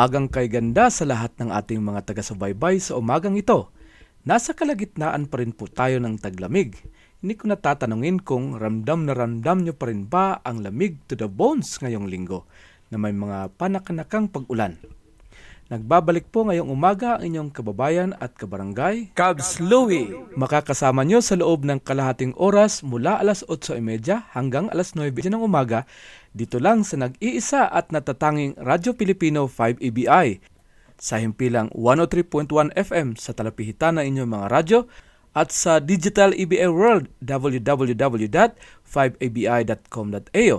umagang kay ganda sa lahat ng ating mga taga-subaybay sa umagang ito. Nasa kalagitnaan pa rin po tayo ng taglamig. Hindi ko natatanungin kung ramdam na ramdam nyo pa rin ba ang lamig to the bones ngayong linggo na may mga panakanakang pag-ulan. Nagbabalik po ngayong umaga ang inyong kababayan at kabarangay, Cubs Louie. Makakasama nyo sa loob ng kalahating oras mula alas 8.30 hanggang alas 9 ng umaga dito lang sa nag-iisa at natatanging Radyo Pilipino 5 EBI sa himpilang 103.1 FM sa talapihitan ng inyong mga radyo at sa Digital EBA World www.5abi.com.au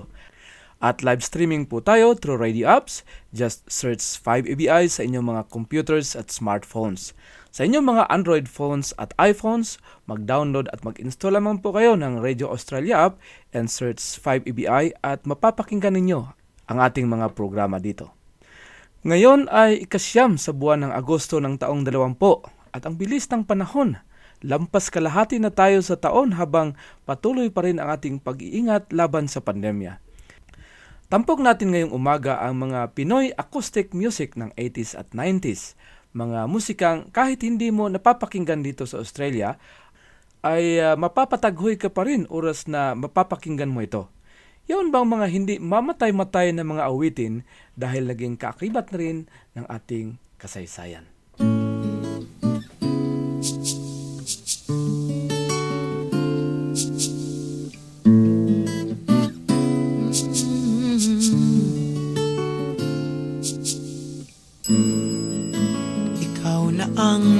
at live streaming po tayo through radio apps. Just search 5ABI sa inyong mga computers at smartphones. Sa inyong mga Android phones at iPhones, mag-download at mag-install lamang po kayo ng Radio Australia app and search 5ABI at mapapakinggan ninyo ang ating mga programa dito. Ngayon ay ikasyam sa buwan ng Agosto ng taong 20 at ang bilis ng panahon. Lampas kalahati na tayo sa taon habang patuloy pa rin ang ating pag-iingat laban sa pandemya. Tampok natin ngayong umaga ang mga Pinoy acoustic music ng 80s at 90s. Mga musikang kahit hindi mo napapakinggan dito sa Australia, ay uh, mapapataghoy ka pa rin oras na mapapakinggan mo ito. Yun bang mga hindi mamatay-matay na mga awitin dahil naging kaakibat na rin ng ating kasaysayan.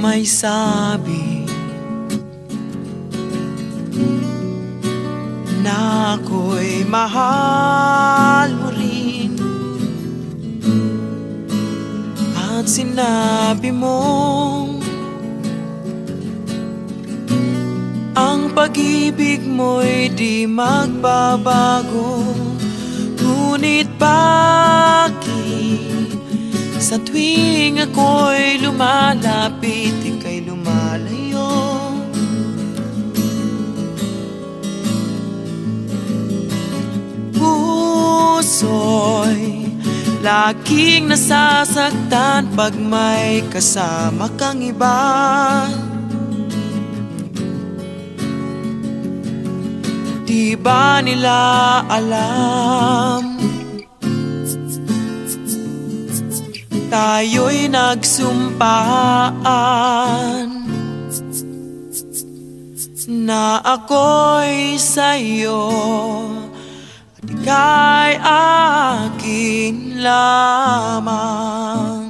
May sabi na ako'y mahal mo rin. At sinabi mong Ang pag-ibig mo'y di magbabago. Ngunit bakit Sa tuwing ako'y lumalapit Ika'y lumalayo. Puso'y Laging nasasaktan pag may kasama kang iba. Di ba nila alam Tayo'y nagsumpaan. Na ako'y sa'yo At ika'y akin lamang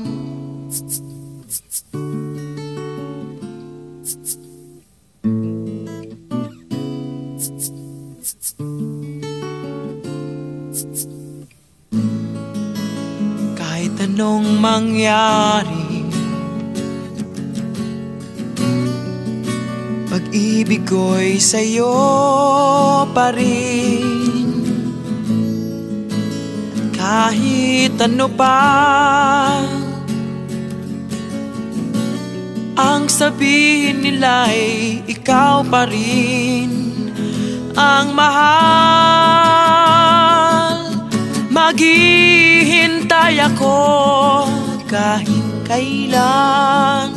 Kahit anong mangyari? Pag-ibig ko'y sa'yo pa rin. Kahit ano pa Ang sabihin nila'y ikaw pa rin. Ang mahal Maghihintay ako kahit kailan.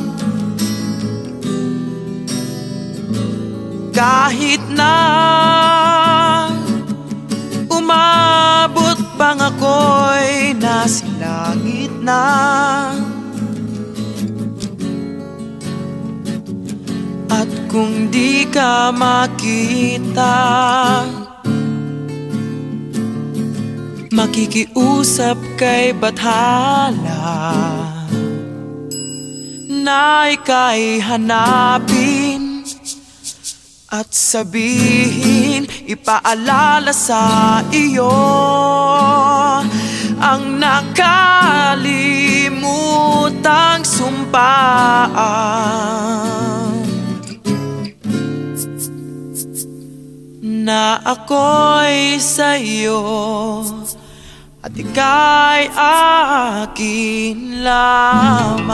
Kahit na umabot pang ako'y nasa langit na At kung di ka makita Makikiusap kay Bathala. Na ika'y hanapin At sabihin Ipaalala sa iyo Ang nakalimutang sumpaan. Na ako'y sa'yo at ika'y akin lamang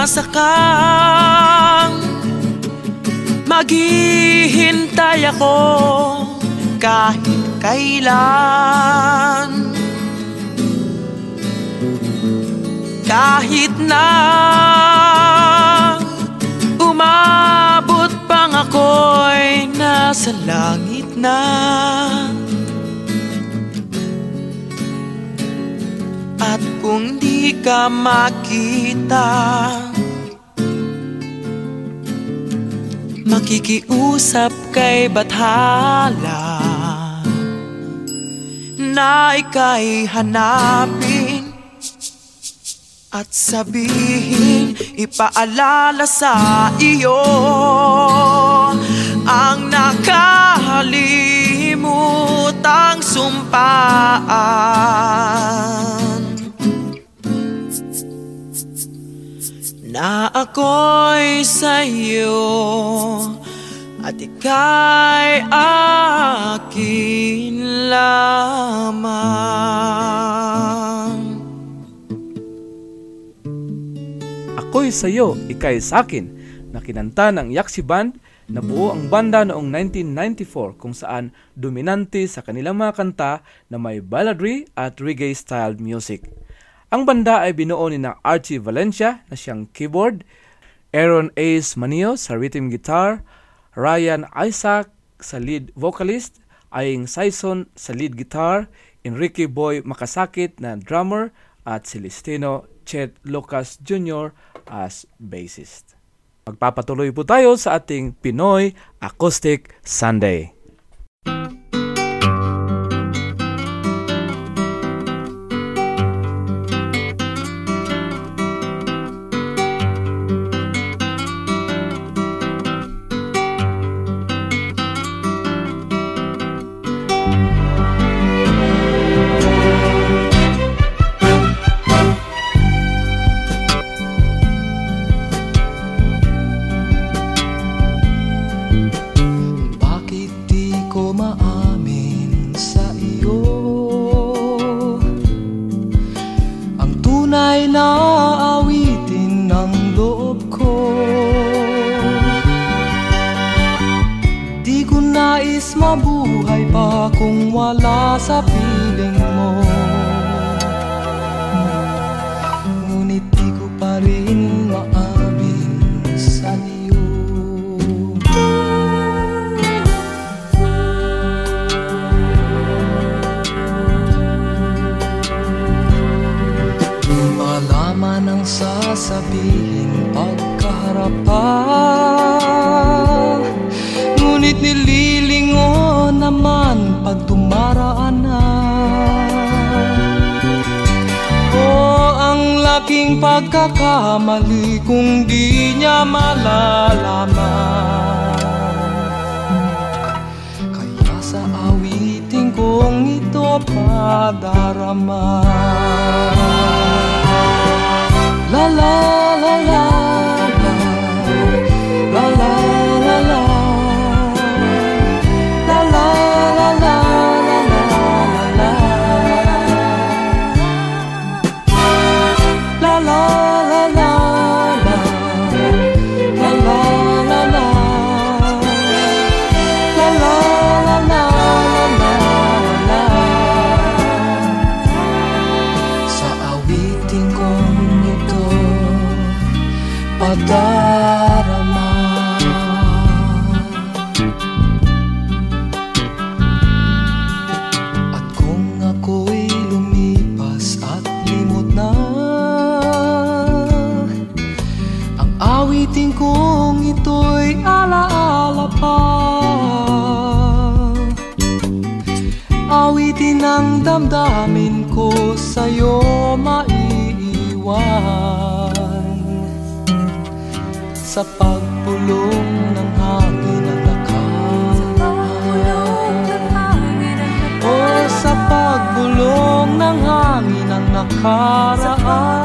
Umasa kang Maghihintay ako kahit kailan. Kahit na umabot pang ako'y nasa langit na. At kung di ka makita Makikiusap kay Bathala Na ika'y hanapin At sabihin Ipaalala sa iyo Ang nakalimutang sumpaan na ako'y sa'yo at ika'y akin lamang. Ako'y Sa'yo, Ika'y Sa'kin na kinanta ng Yaxi Band na buo ang banda noong 1994 kung saan dominante sa kanilang mga kanta na may balladry at reggae-styled music. Ang banda ay binuo ni na Archie Valencia na siyang keyboard, Aaron Ace Manio sa rhythm guitar, Ryan Isaac sa lead vocalist, Aying Saison sa lead guitar, Enrique Boy Makasakit na drummer, at Celestino Chet Lucas Jr. as bassist. Magpapatuloy po tayo sa ating Pinoy Acoustic Sunday. Bakit ang laking pagkakamali kung di niya malalaman. Kaya sa awiting kong ito padarama. La la la La la la la Awiting kong ito'y alaala pa. Awitin ang damdamin ko sa'yo maiiwan. Sa pagpulong ng hangin na nakaraan O sa pagbulong ng hangin ang nakaraan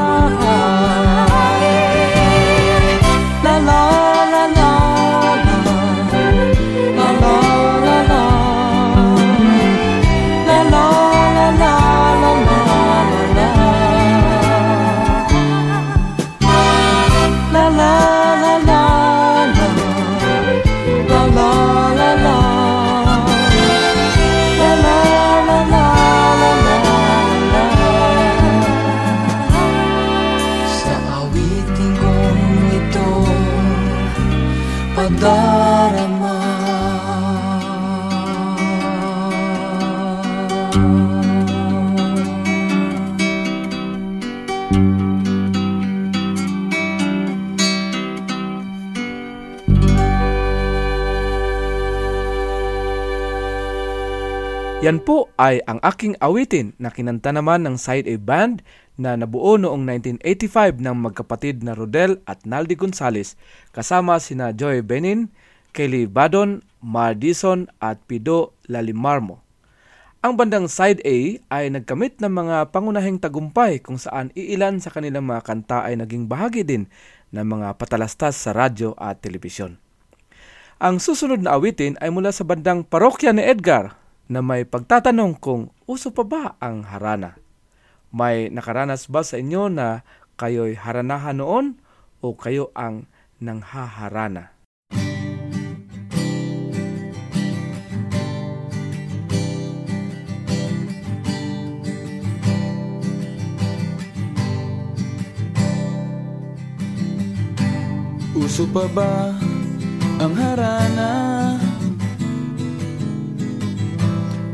Padarama Yan po ay ang aking awitin na kinanta naman ng Side A Band na nabuo noong 1985 ng magkapatid na Rodel at Naldi Gonzales kasama sina Joy Benin, Kelly Badon, Mar Dison at Pido Lalimarmo. Ang bandang Side A ay nagkamit ng mga pangunahing tagumpay kung saan iilan sa kanilang mga kanta ay naging bahagi din ng mga patalastas sa radyo at telebisyon. Ang susunod na awitin ay mula sa bandang Parokya ni Edgar na may pagtatanong kung uso pa ba ang harana. May nakaranas ba sa inyo na kayo'y haranahan noon o kayo ang nanghaharana? Uso pa ba ang harana?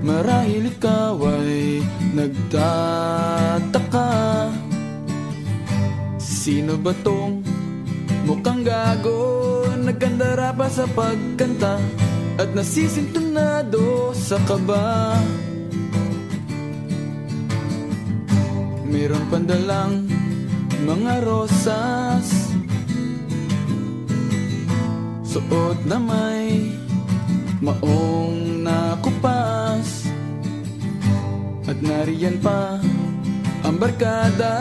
Marahil ikaw ay nagtataka. Sino ba tong mukhang gago Nagkandara pa sa pagkanta At nasisintunado sa kaba? Meron pandalang mga rosas. Suot na may maong nakupas At nariyan pa ang barkada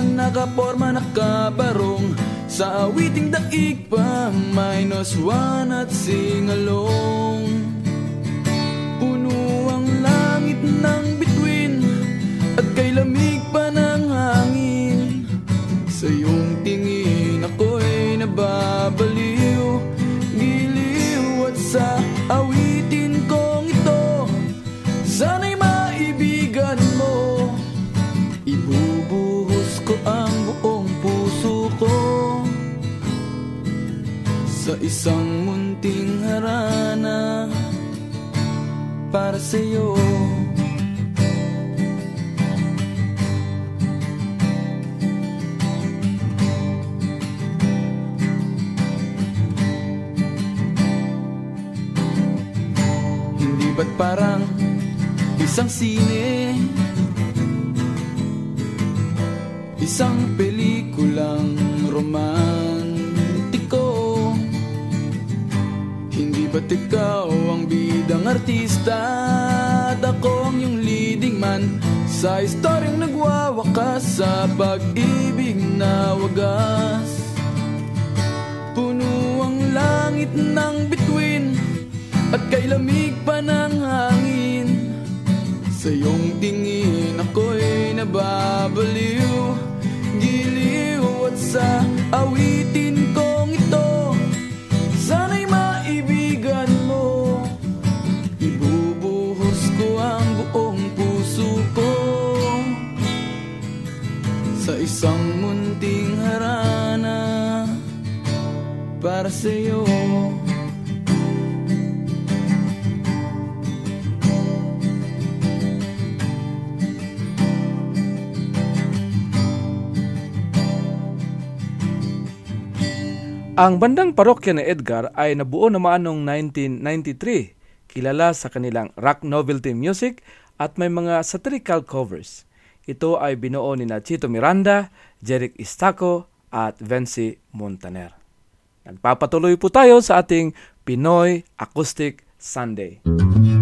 Nakaporma nakabarong. Sa awiting daig pa Minus one at singalong. Puno ang langit ng bituin At kay lamig pa ng hangin. Sa iyong tingin ako'y nababaliw isang munting harana Para sa'yo. Hindi ba't parang isang sine? Isang pelikulang romantiko ba't ikaw ang bidang artista? At ako ang iyong leading man. Sa istoryang nagwawakas sa pag-ibig na wagas. Puno ang langit ng bituin At kay lamig pa ng hangin. Sa iyong tingin ako'y nababaliw Giliw at sa awitin kong Sa isang munting harana Para sa'yo Ang bandang parokya ni Edgar ay nabuo naman noong 1993, kilala sa kanilang rock novelty music at may mga satirical covers. Ito ay binuo ni na Chito Miranda, Jeric Istaco at Vency Montaner. Nagpapatuloy po tayo sa ating Pinoy Acoustic Sunday. Nais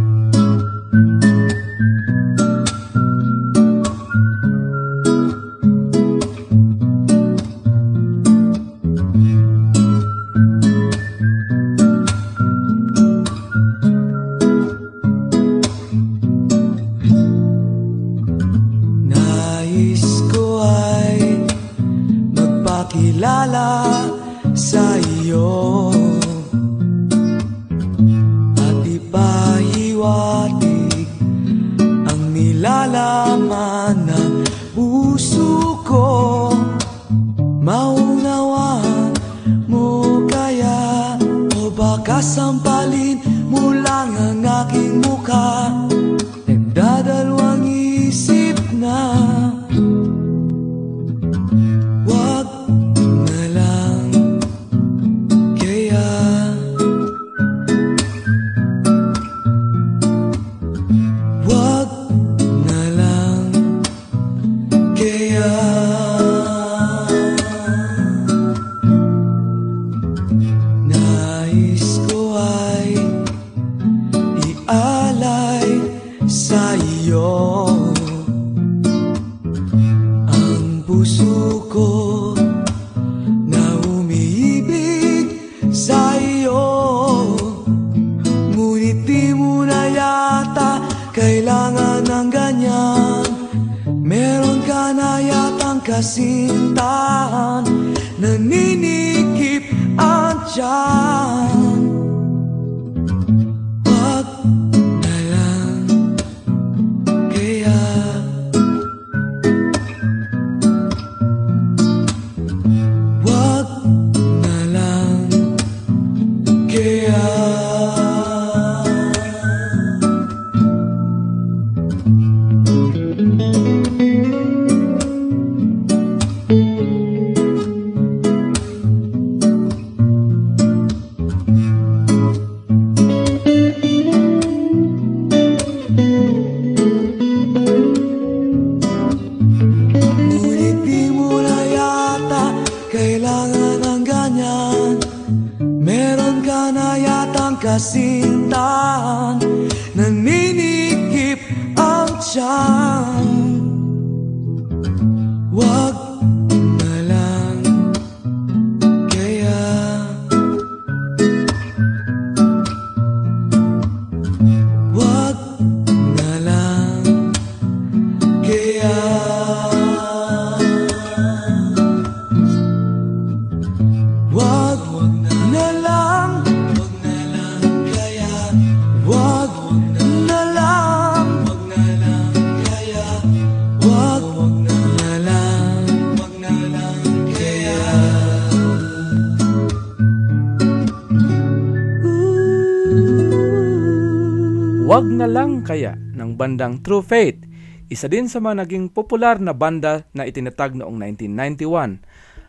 Wag na lang kaya ng bandang True Faith. Isa din sa mga naging popular na banda na itinatag noong 1991.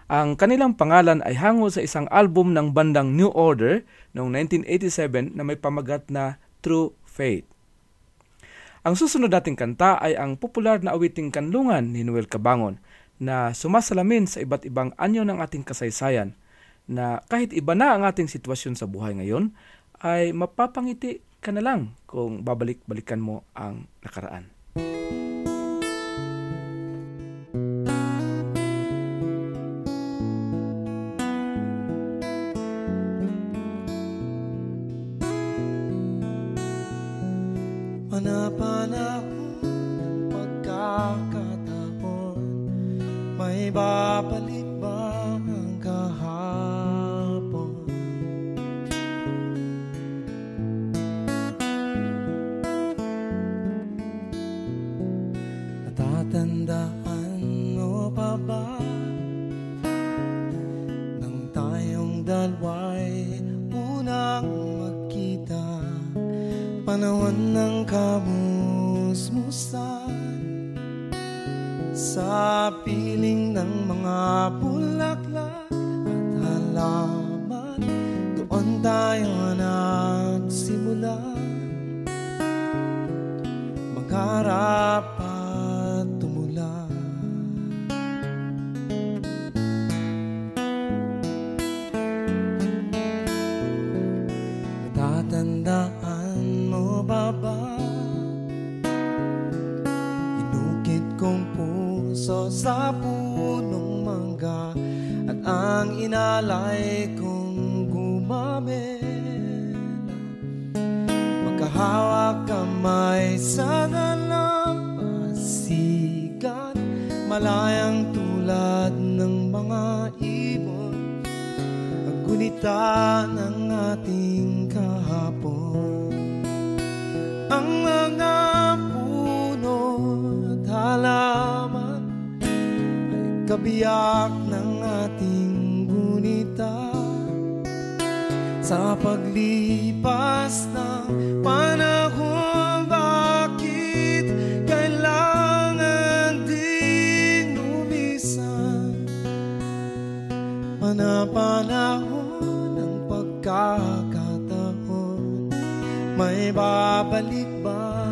Ang kanilang pangalan ay hango sa isang album ng bandang New Order noong 1987 na may pamagat na True Faith. Ang susunod nating kanta ay ang popular na awiting kanlungan ni Noel Cabangon na sumasalamin sa iba't ibang anyo ng ating kasaysayan na kahit iba na ang ating sitwasyon sa buhay ngayon ay mapapangiti ka na lang kung babalik-balikan mo ang nakaraan. Panapanahon ng pagkakataon. May babalik ba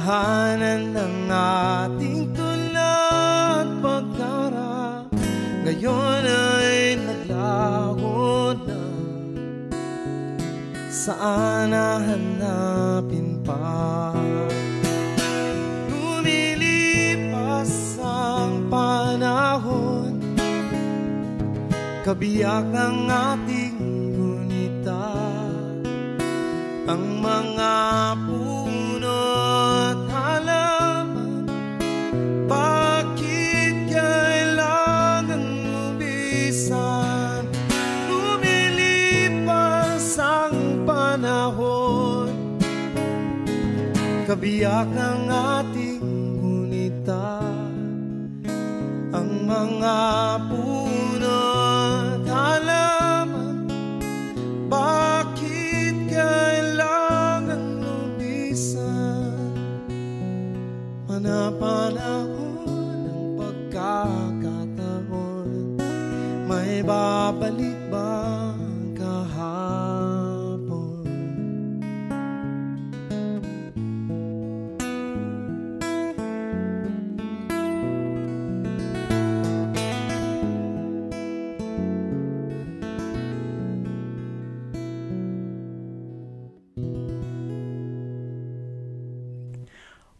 Tahanan ng ating tula at pagkara. Ngayon ay naglaho na. Saan nahanapin pa? Lumilipas ang panahon. Kabiyak ang ating gunita Ang mga puno Kabiyak ang ating gunita Ang mga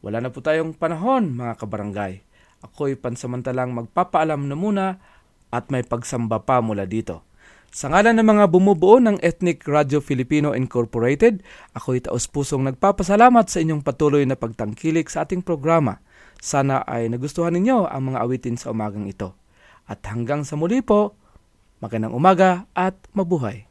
Wala na po tayong panahon mga kabarangay. Ako'y pansamantalang magpapaalam na muna at may pagsamba pa mula dito. Sa ngalan ng mga bumubuo ng Ethnic Radio Filipino Incorporated, ako'y taos-pusong nagpapasalamat sa inyong patuloy na pagtangkilik sa ating programa. Sana ay nagustuhan ninyo ang mga awitin sa umagang ito. At hanggang sa muli po, magandang umaga at mabuhay!